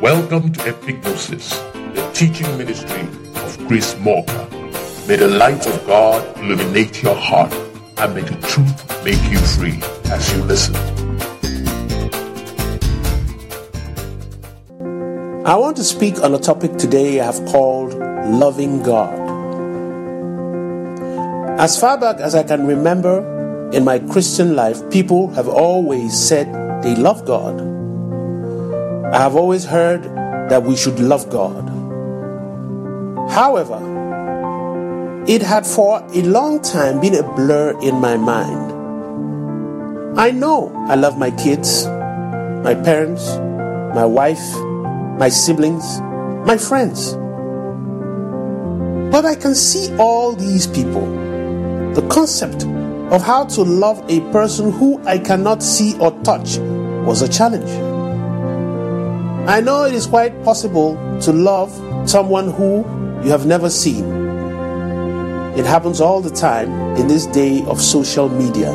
Welcome to Epignosis, the teaching ministry of Chris Morka. May the light of God illuminate your heart and may the truth make you free as you listen. I want to speak on a topic today I have called Loving God. As far back as I can remember in my Christian life, people have always said they love God. I have always heard that we should love God. However, it had for a long time been a blur in my mind. I know I love my kids, my parents, my wife, my siblings, my friends. But I can see all these people. The concept of how to love a person who I cannot see or touch was a challenge. I know it is quite possible to love someone who you have never seen. It happens all the time in this day of social media.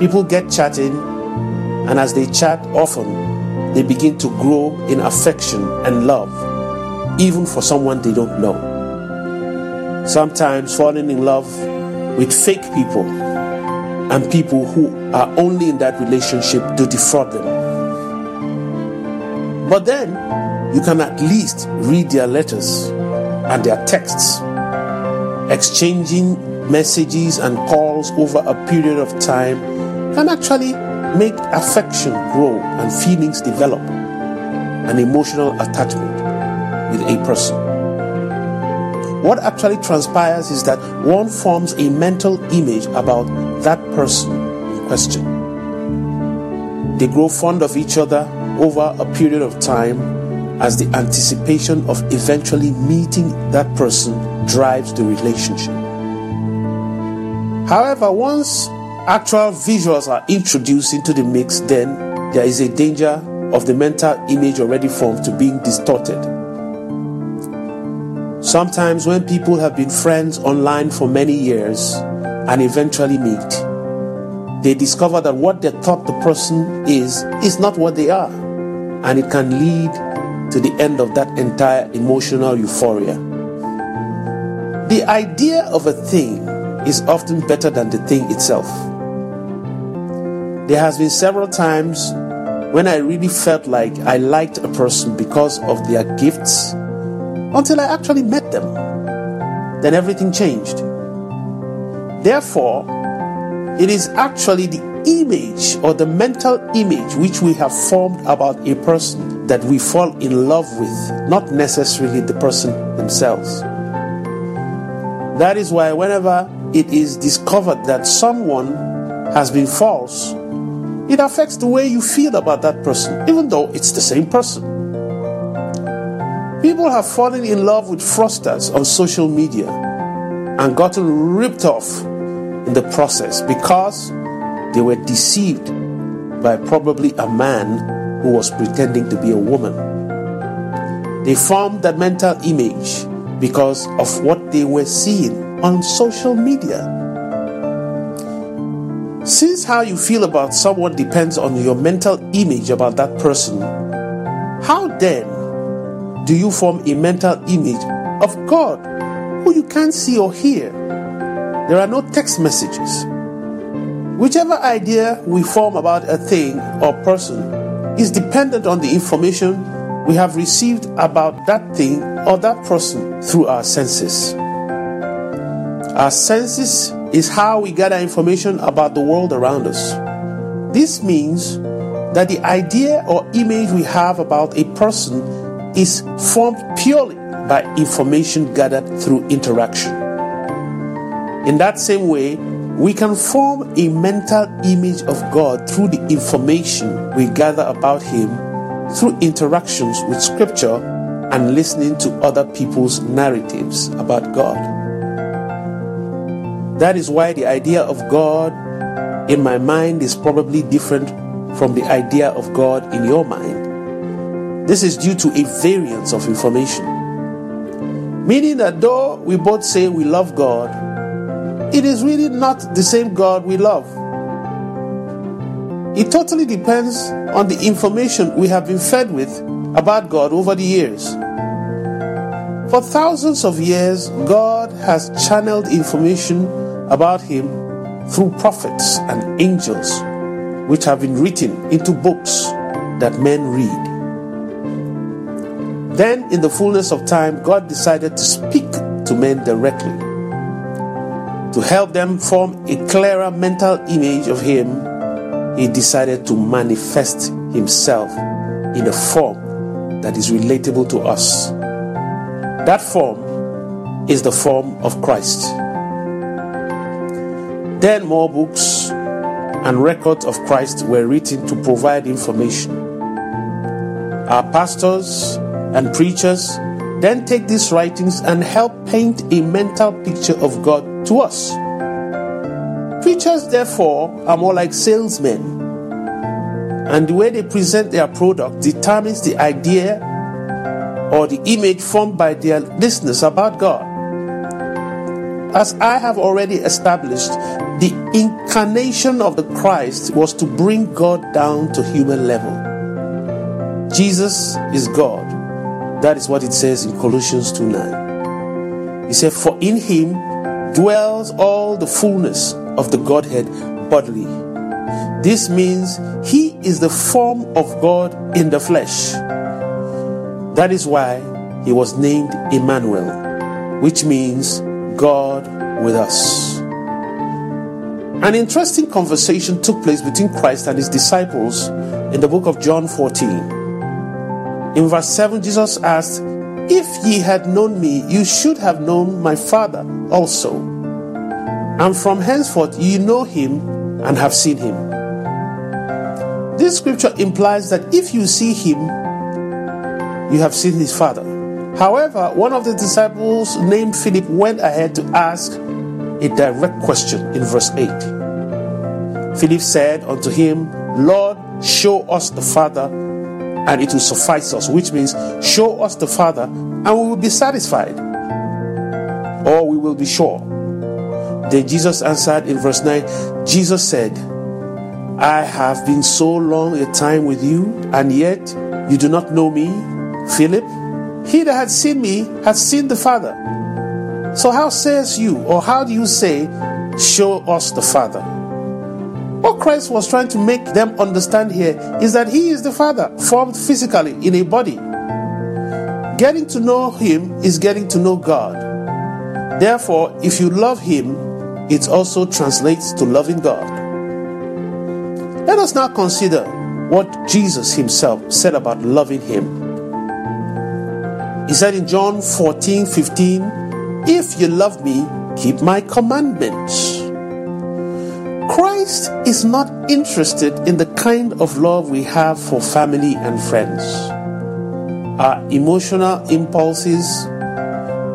People get chatting, and as they chat often, they begin to grow in affection and love, even for someone they don't know. Sometimes falling in love with fake people and people who are only in that relationship to defraud them. But then you can at least read their letters and their texts, exchanging messages and calls over a period of time can actually make affection grow and feelings develop, an emotional attachment with a person. What actually transpires is that one forms a mental image about that person in question. They grow fond of each other over a period of time as the anticipation of eventually meeting that person drives the relationship. However, once actual visuals are introduced into the mix, then there is a danger of the mental image already formed to being distorted. Sometimes, when people have been friends online for many years and eventually meet, they discover that what they thought the person is is not what they are, and it can lead to the end of that entire emotional euphoria. The idea of a thing is often better than the thing itself. There has been several times when I really felt like I liked a person because of their gifts until I actually met them. Then everything changed. Therefore, it is actually the image or the mental image which we have formed about a person that we fall in love with, not necessarily the person themselves. That is why, whenever it is discovered that someone has been false, it affects the way you feel about that person, even though it's the same person. People have fallen in love with fraudsters on social media and gotten ripped off in the process because they were deceived by probably a man who was pretending to be a woman. They formed that mental image because of what they were seeing on social media. Since how you feel about someone depends on your mental image about that person, how then do you form a mental image of God who you can't see or hear? There are no text messages. Whichever idea we form about a thing or person is dependent on the information we have received about that thing or that person through our senses. Our senses is how we gather information about the world around us. This means that the idea or image we have about a person is formed purely by information gathered through interaction. In that same way, we can form a mental image of God through the information we gather about Him through interactions with Scripture and listening to other people's narratives about God. That is why the idea of God in my mind is probably different from the idea of God in your mind. This is due to a variance of information. Meaning that though we both say we love God, it is really not the same God we love. It totally depends on the information we have been fed with about God over the years. For thousands of years, God has channeled information about Him through prophets and angels, which have been written into books that men read. Then, in the fullness of time, God decided to speak to men directly to help them form a clearer mental image of Him. He decided to manifest Himself in a form that is relatable to us. That form is the form of Christ. Then more books and records of Christ were written to provide information. Our pastors and preachers then take these writings and help paint a mental picture of God to us. Preachers, therefore, are more like salesmen, and the way they present their product determines the idea or the image formed by their listeners about God. As I have already established, the incarnation of the Christ was to bring God down to human level. Jesus is God. That is what it says in Colossians 2 9. He said, For in him dwells all the fullness of the Godhead bodily. This means he is the form of God in the flesh. That is why he was named Emmanuel, which means God with us. An interesting conversation took place between Christ and his disciples in the book of John 14. In verse 7, Jesus asked, If ye had known me, you should have known my Father also. And from henceforth ye know him and have seen him. This scripture implies that if you see him, you have seen his Father. However, one of the disciples named Philip went ahead to ask a direct question in verse 8. Philip said unto him, Lord, show us the Father, and it will suffice us, which means show us the Father and we will be satisfied, or we will be sure. Then Jesus answered in verse 9 Jesus said, I have been so long a time with you, and yet you do not know me, Philip. He that had seen me has seen the Father. So, how says you, or how do you say, Show us the Father? What Christ was trying to make them understand here is that He is the Father, formed physically in a body. Getting to know Him is getting to know God. Therefore, if you love Him, it also translates to loving God. Let us now consider what Jesus Himself said about loving Him. He said in John 14 15, If you love me, keep my commandments. Christ is not interested in the kind of love we have for family and friends. Our emotional impulses,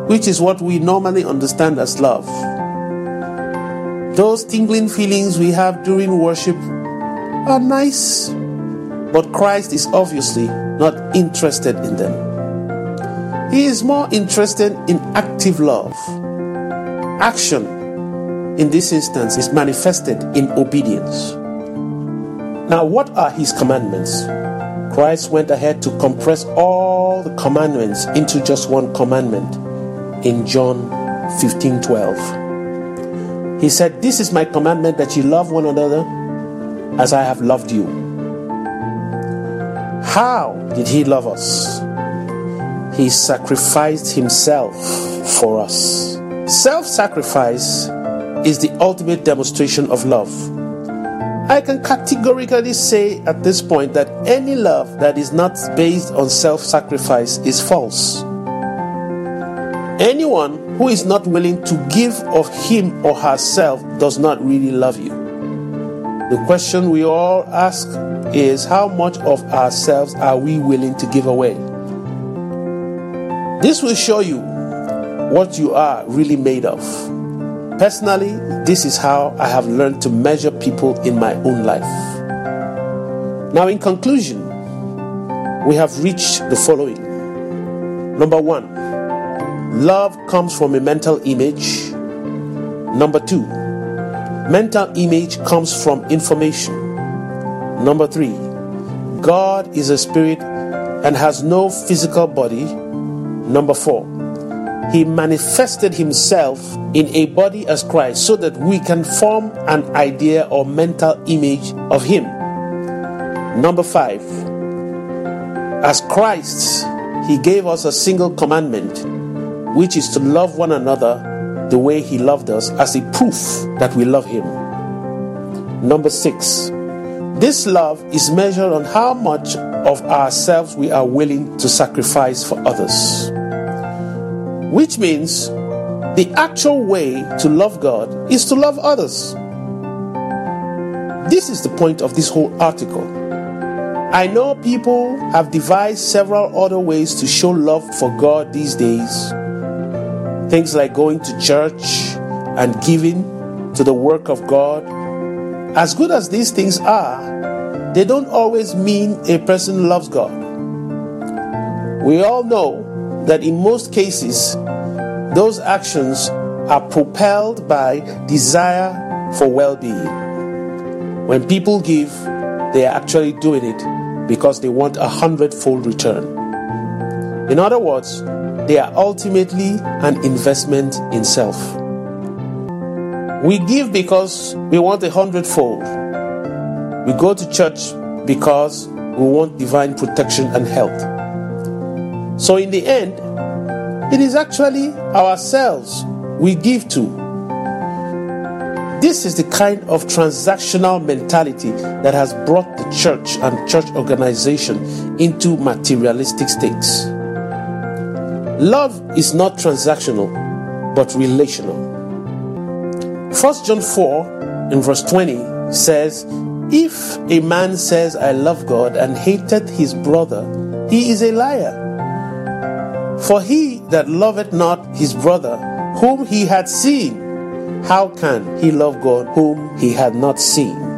which is what we normally understand as love, those tingling feelings we have during worship are nice, but Christ is obviously not interested in them. He is more interested in active love, action in this instance is manifested in obedience. Now, what are his commandments? Christ went ahead to compress all the commandments into just one commandment in John 15 12. He said, This is my commandment that you love one another as I have loved you. How did he love us? He sacrificed himself for us. Self sacrifice is the ultimate demonstration of love. I can categorically say at this point that any love that is not based on self sacrifice is false. Anyone who is not willing to give of him or herself does not really love you. The question we all ask is how much of ourselves are we willing to give away? This will show you what you are really made of. Personally, this is how I have learned to measure people in my own life. Now, in conclusion, we have reached the following. Number one, love comes from a mental image. Number two, mental image comes from information. Number three, God is a spirit and has no physical body. Number four, he manifested himself in a body as Christ so that we can form an idea or mental image of him. Number five, as Christ, he gave us a single commandment, which is to love one another the way he loved us as a proof that we love him. Number six, this love is measured on how much of ourselves we are willing to sacrifice for others. Which means the actual way to love God is to love others. This is the point of this whole article. I know people have devised several other ways to show love for God these days. Things like going to church and giving to the work of God. As good as these things are, they don't always mean a person loves God. We all know that in most cases, those actions are propelled by desire for well being. When people give, they are actually doing it because they want a hundredfold return. In other words, they are ultimately an investment in self. We give because we want a hundredfold. We go to church because we want divine protection and health. So, in the end, it is actually ourselves we give to. This is the kind of transactional mentality that has brought the church and church organization into materialistic states. Love is not transactional, but relational. 1 John 4 in verse 20 says, If a man says, I love God and hated his brother, he is a liar. For he that loveth not his brother, whom he had seen, how can he love God whom he had not seen?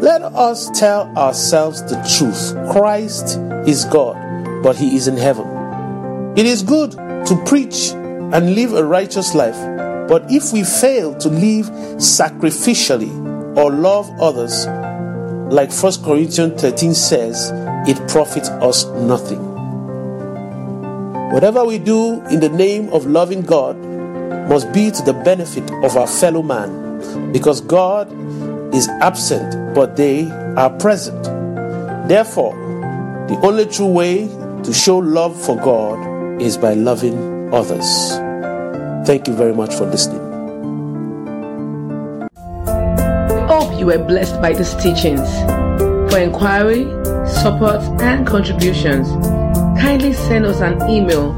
Let us tell ourselves the truth. Christ is God, but he is in heaven. It is good to preach and live a righteous life, but if we fail to live sacrificially or love others, like 1 Corinthians 13 says, it profits us nothing. Whatever we do in the name of loving God must be to the benefit of our fellow man, because God is absent, but they are present. Therefore, the only true way to show love for God is by loving others. Thank you very much for listening. Hope you were blessed by these teachings. For inquiry, support, and contributions, kindly send us an email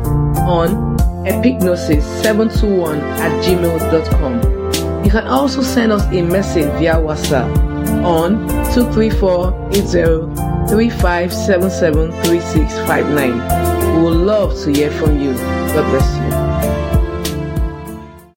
on epignosis721 at gmail.com. You can also send us a message via WhatsApp on 234-80-3577-3659. We would love to hear from you. God bless you.